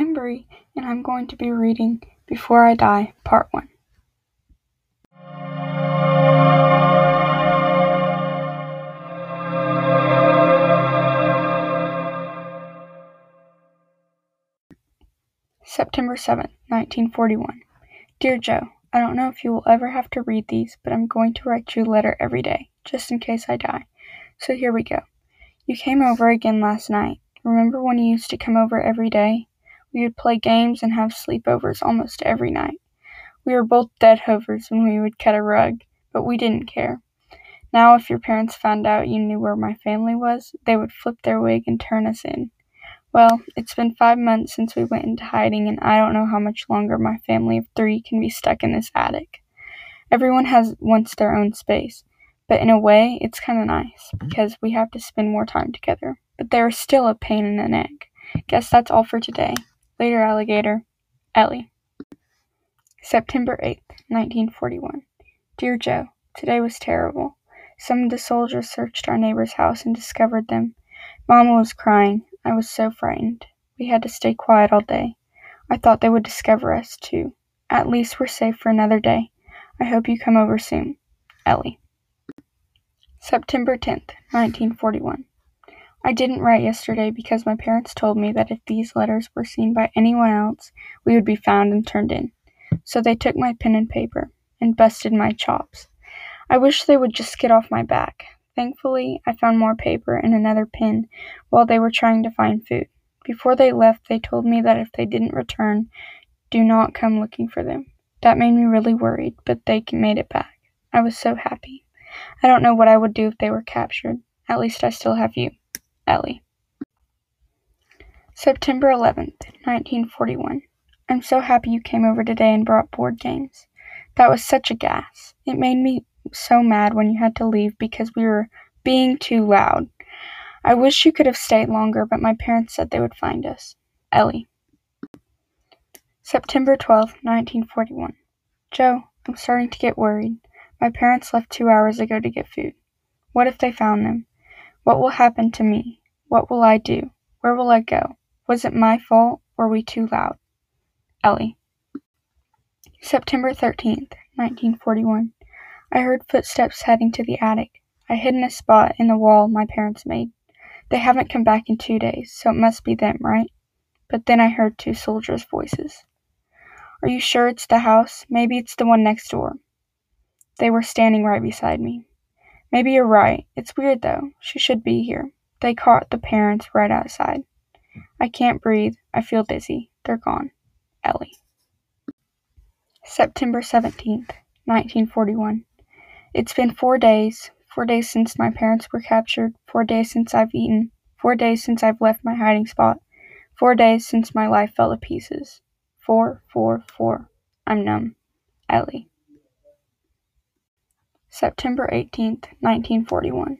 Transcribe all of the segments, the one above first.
I'm Bree, and I'm going to be reading Before I Die, Part 1. September 7th, 1941. Dear Joe, I don't know if you will ever have to read these, but I'm going to write you a letter every day, just in case I die. So here we go. You came over again last night. Remember when you used to come over every day? We would play games and have sleepovers almost every night. We were both dead hovers when we would cut a rug, but we didn't care. Now, if your parents found out you knew where my family was, they would flip their wig and turn us in. Well, it's been five months since we went into hiding, and I don't know how much longer my family of three can be stuck in this attic. Everyone has wants their own space, but in a way, it's kind of nice mm-hmm. because we have to spend more time together. But they're still a pain in the neck. Guess that's all for today. Later, alligator. Ellie. September 8th, 1941. Dear Joe, today was terrible. Some of the soldiers searched our neighbor's house and discovered them. Mama was crying. I was so frightened. We had to stay quiet all day. I thought they would discover us, too. At least we're safe for another day. I hope you come over soon. Ellie. September 10th, 1941. I didn't write yesterday because my parents told me that if these letters were seen by anyone else, we would be found and turned in. So they took my pen and paper and busted my chops. I wish they would just get off my back. Thankfully, I found more paper and another pen while they were trying to find food. Before they left, they told me that if they didn't return, do not come looking for them. That made me really worried, but they made it back. I was so happy. I don't know what I would do if they were captured. At least I still have you. Ellie. September 11th, 1941. I'm so happy you came over today and brought board games. That was such a gas. It made me so mad when you had to leave because we were being too loud. I wish you could have stayed longer, but my parents said they would find us. Ellie. September 12, 1941. Joe, I'm starting to get worried. My parents left two hours ago to get food. What if they found them? What will happen to me? What will I do? Where will I go? Was it my fault? Were we too loud? Ellie. September 13th, 1941. I heard footsteps heading to the attic. I hid in a spot in the wall my parents made. They haven't come back in two days, so it must be them, right? But then I heard two soldiers' voices. Are you sure it's the house? Maybe it's the one next door. They were standing right beside me. Maybe you're right. It's weird though. She should be here. They caught the parents right outside. I can't breathe. I feel dizzy. They're gone. Ellie. September 17th, 1941. It's been four days, four days since my parents were captured, four days since I've eaten, four days since I've left my hiding spot, four days since my life fell to pieces. Four, four, four. I'm numb. Ellie. September 18th, 1941.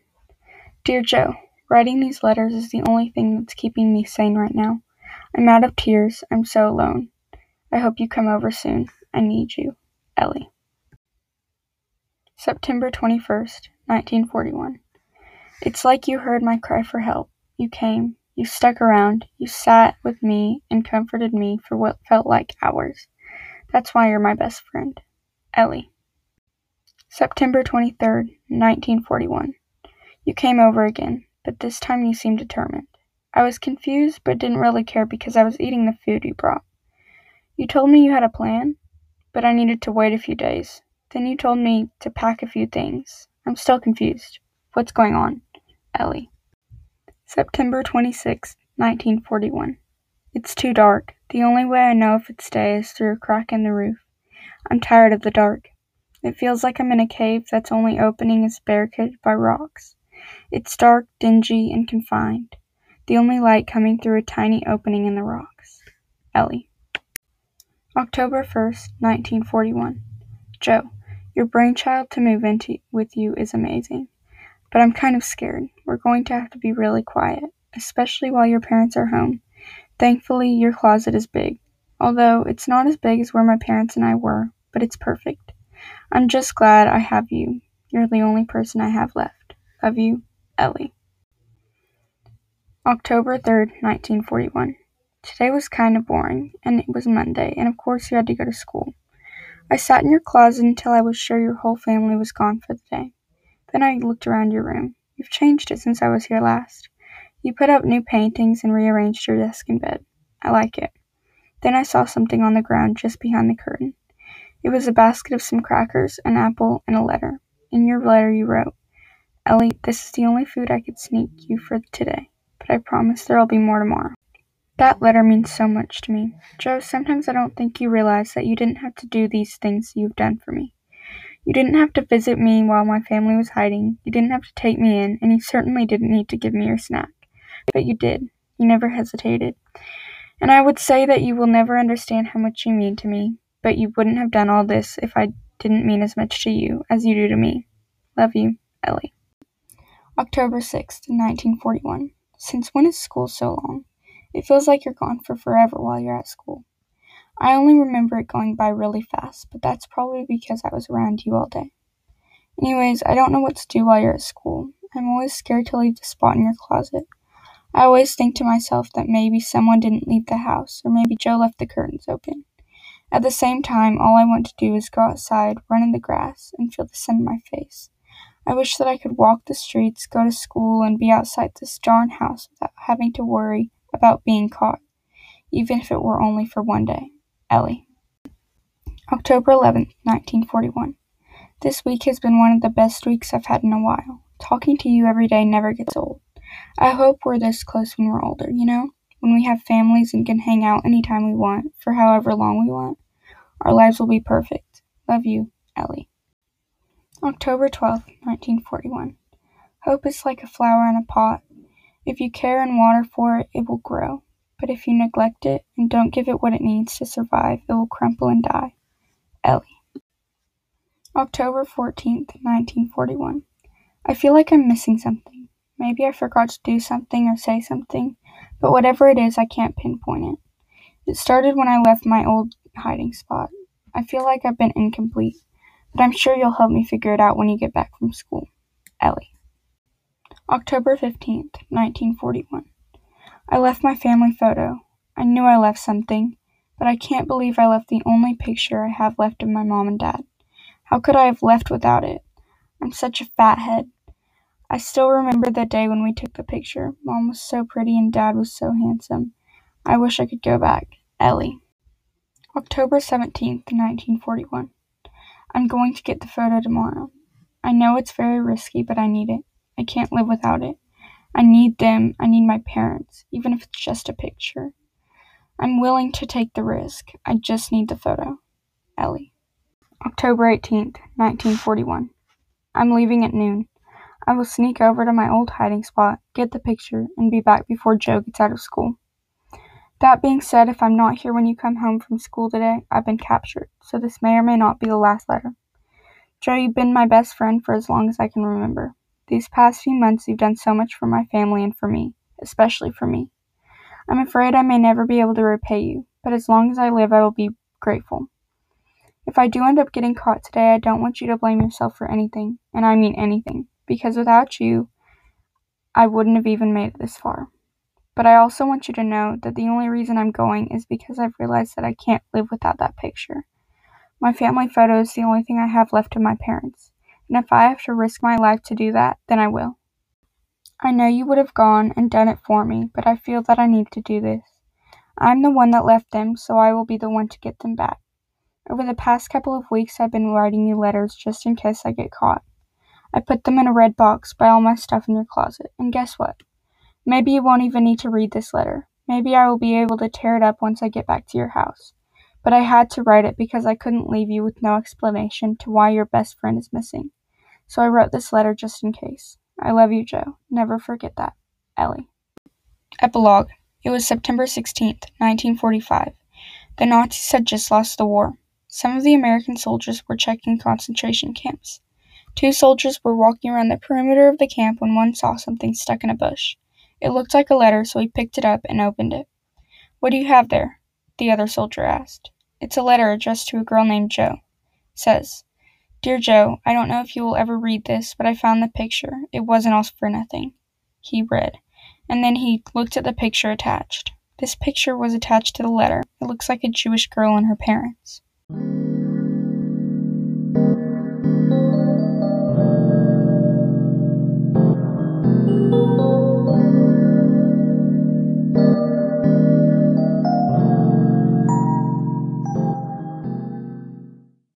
Dear Joe, writing these letters is the only thing that's keeping me sane right now. I'm out of tears. I'm so alone. I hope you come over soon. I need you. Ellie. September 21st, 1941. It's like you heard my cry for help. You came. You stuck around. You sat with me and comforted me for what felt like hours. That's why you're my best friend. Ellie. September 23rd, 1941. You came over again, but this time you seemed determined. I was confused but didn't really care because I was eating the food you brought. You told me you had a plan, but I needed to wait a few days. Then you told me to pack a few things. I'm still confused. What's going on? Ellie. September 26, 1941. It's too dark. The only way I know if it's day is through a crack in the roof. I'm tired of the dark. It feels like I'm in a cave that's only opening is barricaded by rocks. It's dark, dingy, and confined. The only light coming through a tiny opening in the rocks. Ellie. October 1st, 1941. Joe. Your brainchild to move into with you is amazing, but I'm kind of scared. We're going to have to be really quiet, especially while your parents are home. Thankfully, your closet is big, although it's not as big as where my parents and I were, but it's perfect. I'm just glad I have you. You're the only person I have left. Love you, Ellie. October 3rd, 1941. Today was kind of boring, and it was Monday, and of course you had to go to school. I sat in your closet until I was sure your whole family was gone for the day. Then I looked around your room. You've changed it since I was here last. You put up new paintings and rearranged your desk and bed. I like it. Then I saw something on the ground just behind the curtain. It was a basket of some crackers, an apple, and a letter. In your letter you wrote, Ellie, this is the only food I could sneak you for today, but I promise there'll be more tomorrow. That letter means so much to me. Joe, sometimes I don't think you realize that you didn't have to do these things you've done for me. You didn't have to visit me while my family was hiding. You didn't have to take me in, and you certainly didn't need to give me your snack. But you did. You never hesitated. And I would say that you will never understand how much you mean to me, but you wouldn't have done all this if I didn't mean as much to you as you do to me. Love you, Ellie. October 6th, 1941. Since when is school so long? It feels like you're gone for forever while you're at school. I only remember it going by really fast, but that's probably because I was around you all day. Anyways, I don't know what to do while you're at school. I'm always scared to leave the spot in your closet. I always think to myself that maybe someone didn't leave the house, or maybe Joe left the curtains open. At the same time, all I want to do is go outside, run in the grass, and feel the sun in my face. I wish that I could walk the streets, go to school, and be outside this darn house without having to worry about being caught, even if it were only for one day. Ellie. October 11th, 1941. This week has been one of the best weeks I've had in a while. Talking to you every day never gets old. I hope we're this close when we're older, you know? When we have families and can hang out anytime we want, for however long we want. Our lives will be perfect. Love you, Ellie. October 12th, 1941. Hope is like a flower in a pot. If you care and water for it, it will grow. But if you neglect it and don't give it what it needs to survive, it will crumple and die. Ellie. October 14th, 1941. I feel like I'm missing something. Maybe I forgot to do something or say something, but whatever it is, I can't pinpoint it. It started when I left my old hiding spot. I feel like I've been incomplete, but I'm sure you'll help me figure it out when you get back from school. Ellie. October 15th, 1941. I left my family photo. I knew I left something, but I can't believe I left the only picture I have left of my mom and dad. How could I have left without it? I'm such a fathead. I still remember the day when we took the picture. Mom was so pretty and dad was so handsome. I wish I could go back. Ellie. October 17th, 1941. I'm going to get the photo tomorrow. I know it's very risky, but I need it. I can't live without it. I need them. I need my parents, even if it's just a picture. I'm willing to take the risk. I just need the photo. Ellie. October 18th, 1941. I'm leaving at noon. I will sneak over to my old hiding spot, get the picture, and be back before Joe gets out of school. That being said, if I'm not here when you come home from school today, I've been captured, so this may or may not be the last letter. Joe, you've been my best friend for as long as I can remember. These past few months, you've done so much for my family and for me, especially for me. I'm afraid I may never be able to repay you, but as long as I live, I will be grateful. If I do end up getting caught today, I don't want you to blame yourself for anything, and I mean anything, because without you, I wouldn't have even made it this far. But I also want you to know that the only reason I'm going is because I've realized that I can't live without that picture. My family photo is the only thing I have left of my parents and if I have to risk my life to do that, then I will. I know you would have gone and done it for me, but I feel that I need to do this. I'm the one that left them, so I will be the one to get them back. Over the past couple of weeks, I've been writing you letters just in case I get caught. I put them in a red box by all my stuff in your closet, and guess what? Maybe you won't even need to read this letter. Maybe I will be able to tear it up once I get back to your house. But I had to write it because I couldn't leave you with no explanation to why your best friend is missing so I wrote this letter just in case. I love you, Joe. Never forget that. Ellie. Epilogue. It was September 16th, 1945. The Nazis had just lost the war. Some of the American soldiers were checking concentration camps. Two soldiers were walking around the perimeter of the camp when one saw something stuck in a bush. It looked like a letter, so he picked it up and opened it. What do you have there? The other soldier asked. It's a letter addressed to a girl named Jo. It says, Dear Joe, I don't know if you will ever read this, but I found the picture. It wasn't all for nothing. He read, and then he looked at the picture attached. This picture was attached to the letter. It looks like a Jewish girl and her parents.